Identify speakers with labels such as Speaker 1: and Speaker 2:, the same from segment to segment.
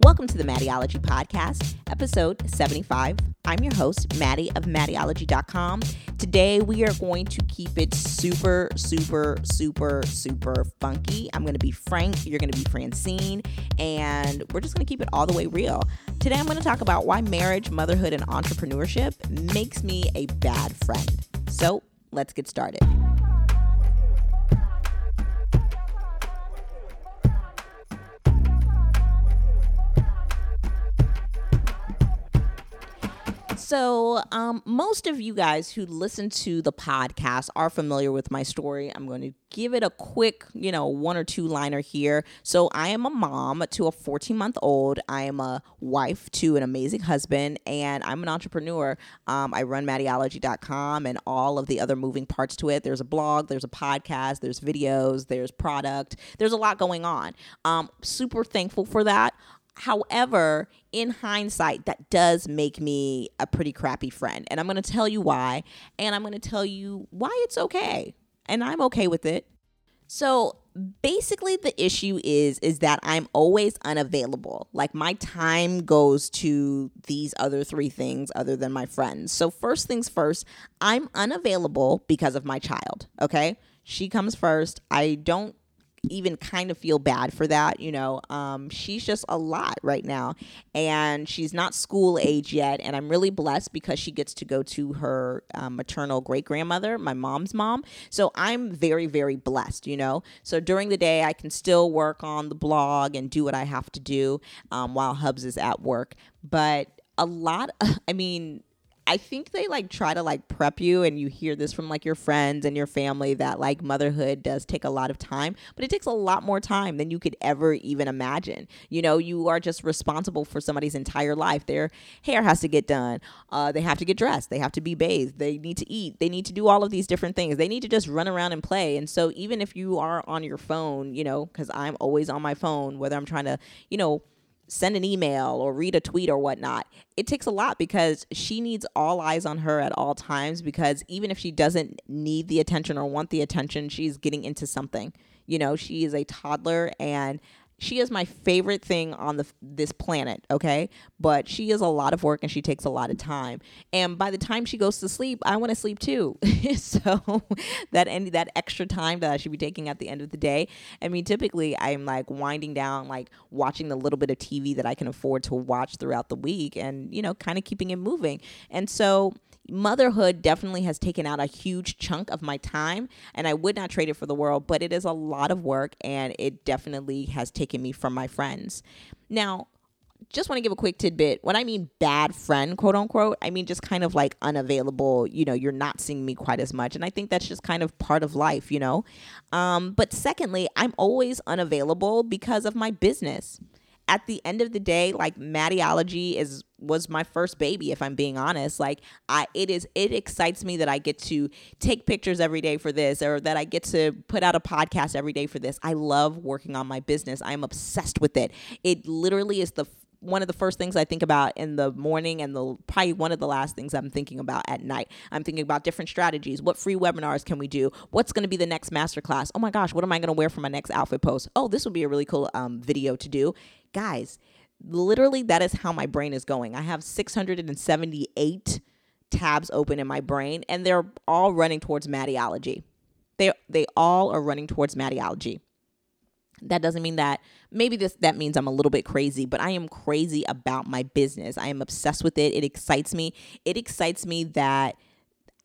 Speaker 1: Welcome to the Mattieologie Podcast, episode 75. I'm your host, Mattie of Mattieologie.com. Today, we are going to keep it super, super, super, super funky. I'm going to be Frank, you're going to be Francine, and we're just going to keep it all the way real. Today, I'm going to talk about why marriage, motherhood, and entrepreneurship makes me a bad friend. So, let's get started. So, um, most of you guys who listen to the podcast are familiar with my story. I'm going to give it a quick, you know, one or two liner here. So, I am a mom to a 14 month old. I am a wife to an amazing husband, and I'm an entrepreneur. Um, I run mattieologie.com and all of the other moving parts to it. There's a blog, there's a podcast, there's videos, there's product, there's a lot going on. Um, super thankful for that. However, in hindsight, that does make me a pretty crappy friend. And I'm going to tell you why. And I'm going to tell you why it's okay. And I'm okay with it. So basically the issue is is that I'm always unavailable. Like my time goes to these other three things other than my friends. So first things first, I'm unavailable because of my child, okay? She comes first. I don't even kind of feel bad for that. You know, um, she's just a lot right now, and she's not school age yet. And I'm really blessed because she gets to go to her um, maternal great grandmother, my mom's mom. So I'm very, very blessed. You know, so during the day I can still work on the blog and do what I have to do um, while Hubs is at work. But a lot, I mean, I think they like try to like prep you and you hear this from like your friends and your family that like motherhood does take a lot of time, but it takes a lot more time than you could ever even imagine. You know, you are just responsible for somebody's entire life. Their hair has to get done. Uh, they have to get dressed. They have to be bathed. They need to eat. They need to do all of these different things. They need to just run around and play. And so even if you are on your phone, you know, because I'm always on my phone, whether I'm trying to, you know, send an email or read a tweet or whatnot. It takes a lot because she needs all eyes on her at all times because even if she doesn't need the attention or want the attention, she's getting into something. You know, she is a toddler and she is my favorite thing on the this planet okay? But she is a lot of work and she takes a lot of time. And by the time she goes to sleep i want to sleep too. So that end that extra time that i should be taking at the end of the day i mean typically i'm like winding down like watching the little bit of tv that i can afford to watch throughout the week and you know kind of keeping it moving. And so motherhood definitely has taken out a huge chunk of my time and I would not trade it for the world, but it is a lot of work and it definitely has taken me from my friends. Now, just want to give a quick tidbit. When I mean bad friend, quote unquote, I mean just kind of like unavailable. You know, you're not seeing me quite as much. And I think that's just kind of part of life, you know? Um, but secondly, I'm always unavailable because of my business at the end of the day, like Mattieologie is was my first baby if i'm being honest like i it is it excites me that i get to take pictures every day for this or that i get to put out a podcast every day for this i love working on my business i'm obsessed with it it literally is the one of the first things I think about in the morning and the probably one of the last things I'm thinking about at night. I'm thinking about different strategies. What free webinars can we do? What's going to be the next masterclass? Oh my gosh, what am I going to wear for my next outfit post? Oh, this would be a really cool um, video to do. Guys, literally that is how my brain is going. I have 678 tabs open in my brain and they're all running towards Mattieologie. They they all are running towards Mattieologie. That doesn't mean that maybe this that means I'm a little bit crazy, but I am crazy about my business. I am obsessed with it. It excites me. It excites me that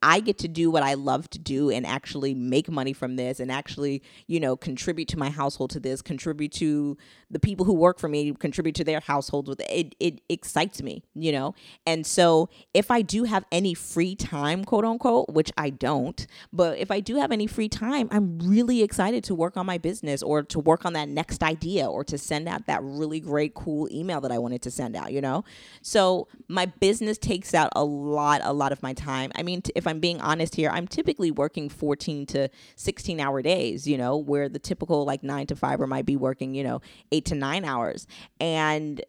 Speaker 1: I get to do what I love to do and actually make money from this and actually, you know, contribute to my household to this, contribute to the people who work for me, contribute to their households with it. It, it excites me, you know? And so if I do have any free time, quote unquote, which I don't, but if I do have any free time, I'm really excited to work on my business or to work on that next idea or to send out that really great, cool email that I wanted to send out, you know? So my business takes out a lot, a lot of my time. I mean, if I I'm being honest here, I'm typically working 14 to 16 hour days, you know, where the typical like nine to five or might be working, you know, eight to nine hours. And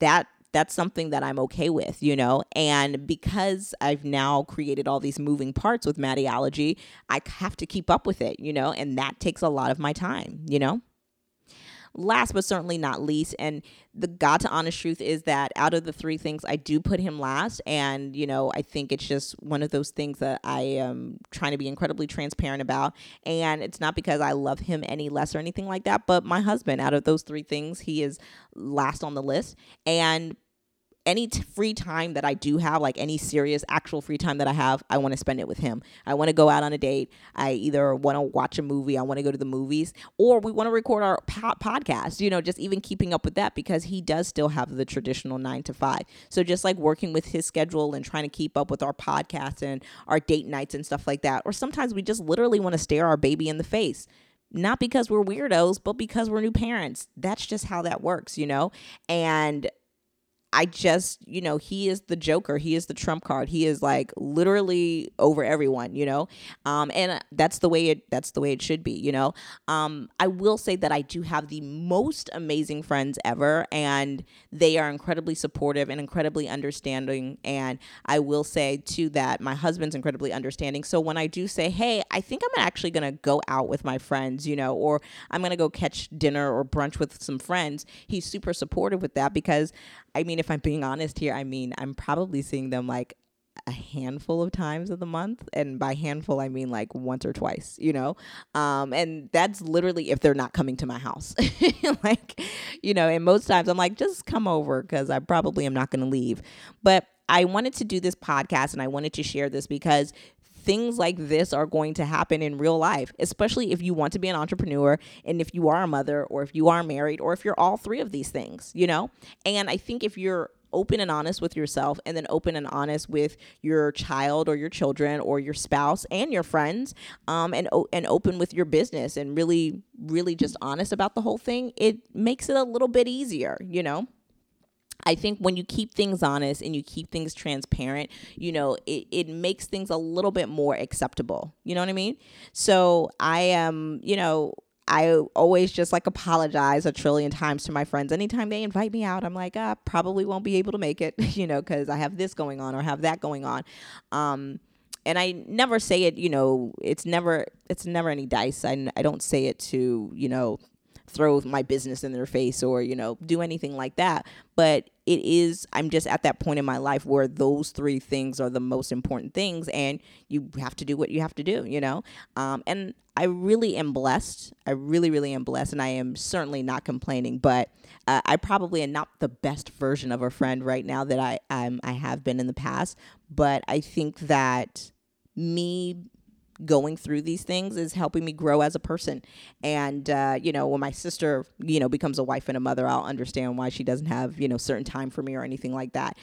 Speaker 1: that that's something that I'm okay with, you know? And because I've now created all these moving parts with Mattieologie, I have to keep up with it, you know? And that takes a lot of my time, you know? Last but certainly not least, and the God to honest truth is that out of the three things, I do put him last. And, you know, I think it's just one of those things that I am trying to be incredibly transparent about. And it's not because I love him any less or anything like that, but my husband, out of those three things, he is last on the list. And any t- free time that I do have, like any serious actual free time that I have, I want to spend it with him. I want to go out on a date. I either want to watch a movie, I want to go to the movies, or we want to record our po- podcast, you know, just even keeping up with that because he does still have the traditional nine to five. So just like working with his schedule and trying to keep up with our podcast and our date nights and stuff like that. Or sometimes we just literally want to stare our baby in the face not because we're weirdos, but because we're new parents. That's just how that works, you know? And I just, you know, he is the joker. He is the trump card. He is like literally over everyone, you know. Um, and that's the way it that's the way it should be, you know. Um, I will say that I do have the most amazing friends ever, and they are incredibly supportive and incredibly understanding. And I will say too that my husband's incredibly understanding. So when I do say, "Hey, I think I'm actually gonna go out with my friends," you know, or I'm gonna go catch dinner or brunch with some friends, he's super supportive with that because I mean, if I'm being honest here, I mean, I'm probably seeing them like a handful of times of the month and by handful i mean like once or twice you know? Um, and that's literally if they're not coming to my house. Like you know and most times i'm like just come over because i probably am not going to leave. But i wanted to do this podcast and i wanted to share this because things like this are going to happen in real life, especially if you want to be an entrepreneur and if you are a mother or if you are married or if you're all three of these things, you know? And I think if you're open and honest with yourself and then open and honest with your child or your children or your spouse and your friends um, and, and open with your business and really really just honest about the whole thing it makes it a little bit easier you know I think when you keep things honest and you keep things transparent, you know, it, it makes things a little bit more acceptable. You know what I mean? So I am, you know, I always just like apologize a trillion times to my friends. Anytime they invite me out, I'm like, I ah, probably won't be able to make it, you know, because I have this going on or have that going on. Um, and I never say it, you know, it's never, it's never any dice. I, I don't say it to, you know, throw my business in their face or you know do anything like that. But it is i'm just at that point in my life where those three things are the most important things and you have to do what you have to do you know? Um, and i really am blessed. I really really am blessed and i am certainly not complaining but uh, i probably am not the best version of a friend right now that i i have been in the past. But i think that me going through these things is helping me grow as a person. And uh, you know, when my sister, you know, becomes a wife and a mother, I'll understand why she doesn't have, you know, certain time for me or anything like that.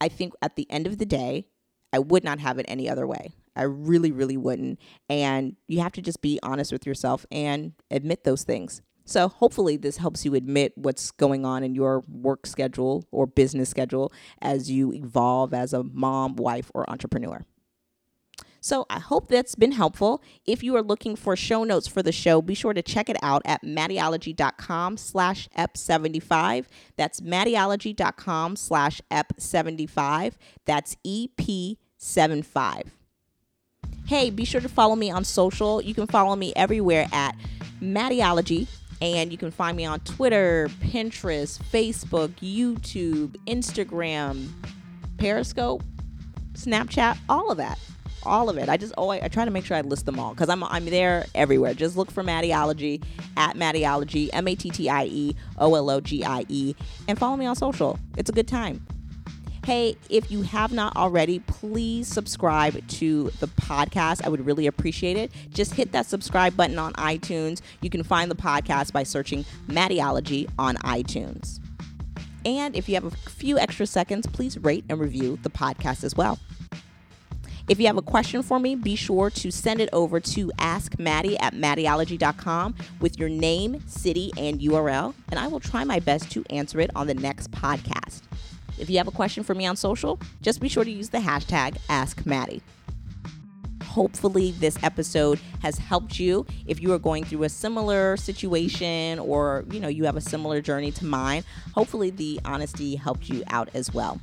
Speaker 1: I think at the end of the day, I would not have it any other way. I really, really wouldn't. And you have to just be honest with yourself and admit those things. So hopefully this helps you admit what's going on in your work schedule or business schedule as you evolve as a mom, wife, or entrepreneur. So I hope that's been helpful. If you are looking for show notes for the show, be sure to check it out at mattieologie.com slash ep75. That's mattieologie.com slash ep75. That's EP75. Hey, be sure to follow me on social. You can follow me everywhere at Mattieologie. And you can find me on Twitter, Pinterest, Facebook, YouTube, Instagram, Periscope, Snapchat, all of that all of it. I just oh, always I try to make sure I list them all because I'm I'm there everywhere. Just look for Mattieologie at Mattieologie M A T T I E O L O G I E and follow me on social. It's a good time. Hey, if you have not already, please subscribe to the podcast. I would really appreciate it. Just hit that subscribe button on iTunes. You can find the podcast by searching Mattieologie on iTunes. And if you have a few extra seconds, please rate and review the podcast as well. If you have a question for me, be sure to send it over to Ask at mattieologie.com with your name, city, and URL, and I will try my best to answer it on the next podcast. If you have a question for me on social, just be sure to use the hashtag AskMattie. Hopefully, this episode has helped you if you are going through a similar situation or you know you have a similar journey to mine. Hopefully, the honesty helped you out as well.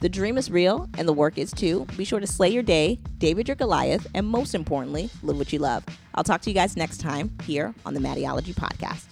Speaker 1: The dream is real and the work is too. Be sure to slay your day, David your Goliath, and most importantly, live what you love. I'll talk to you guys next time here on the Mattieologie Podcast.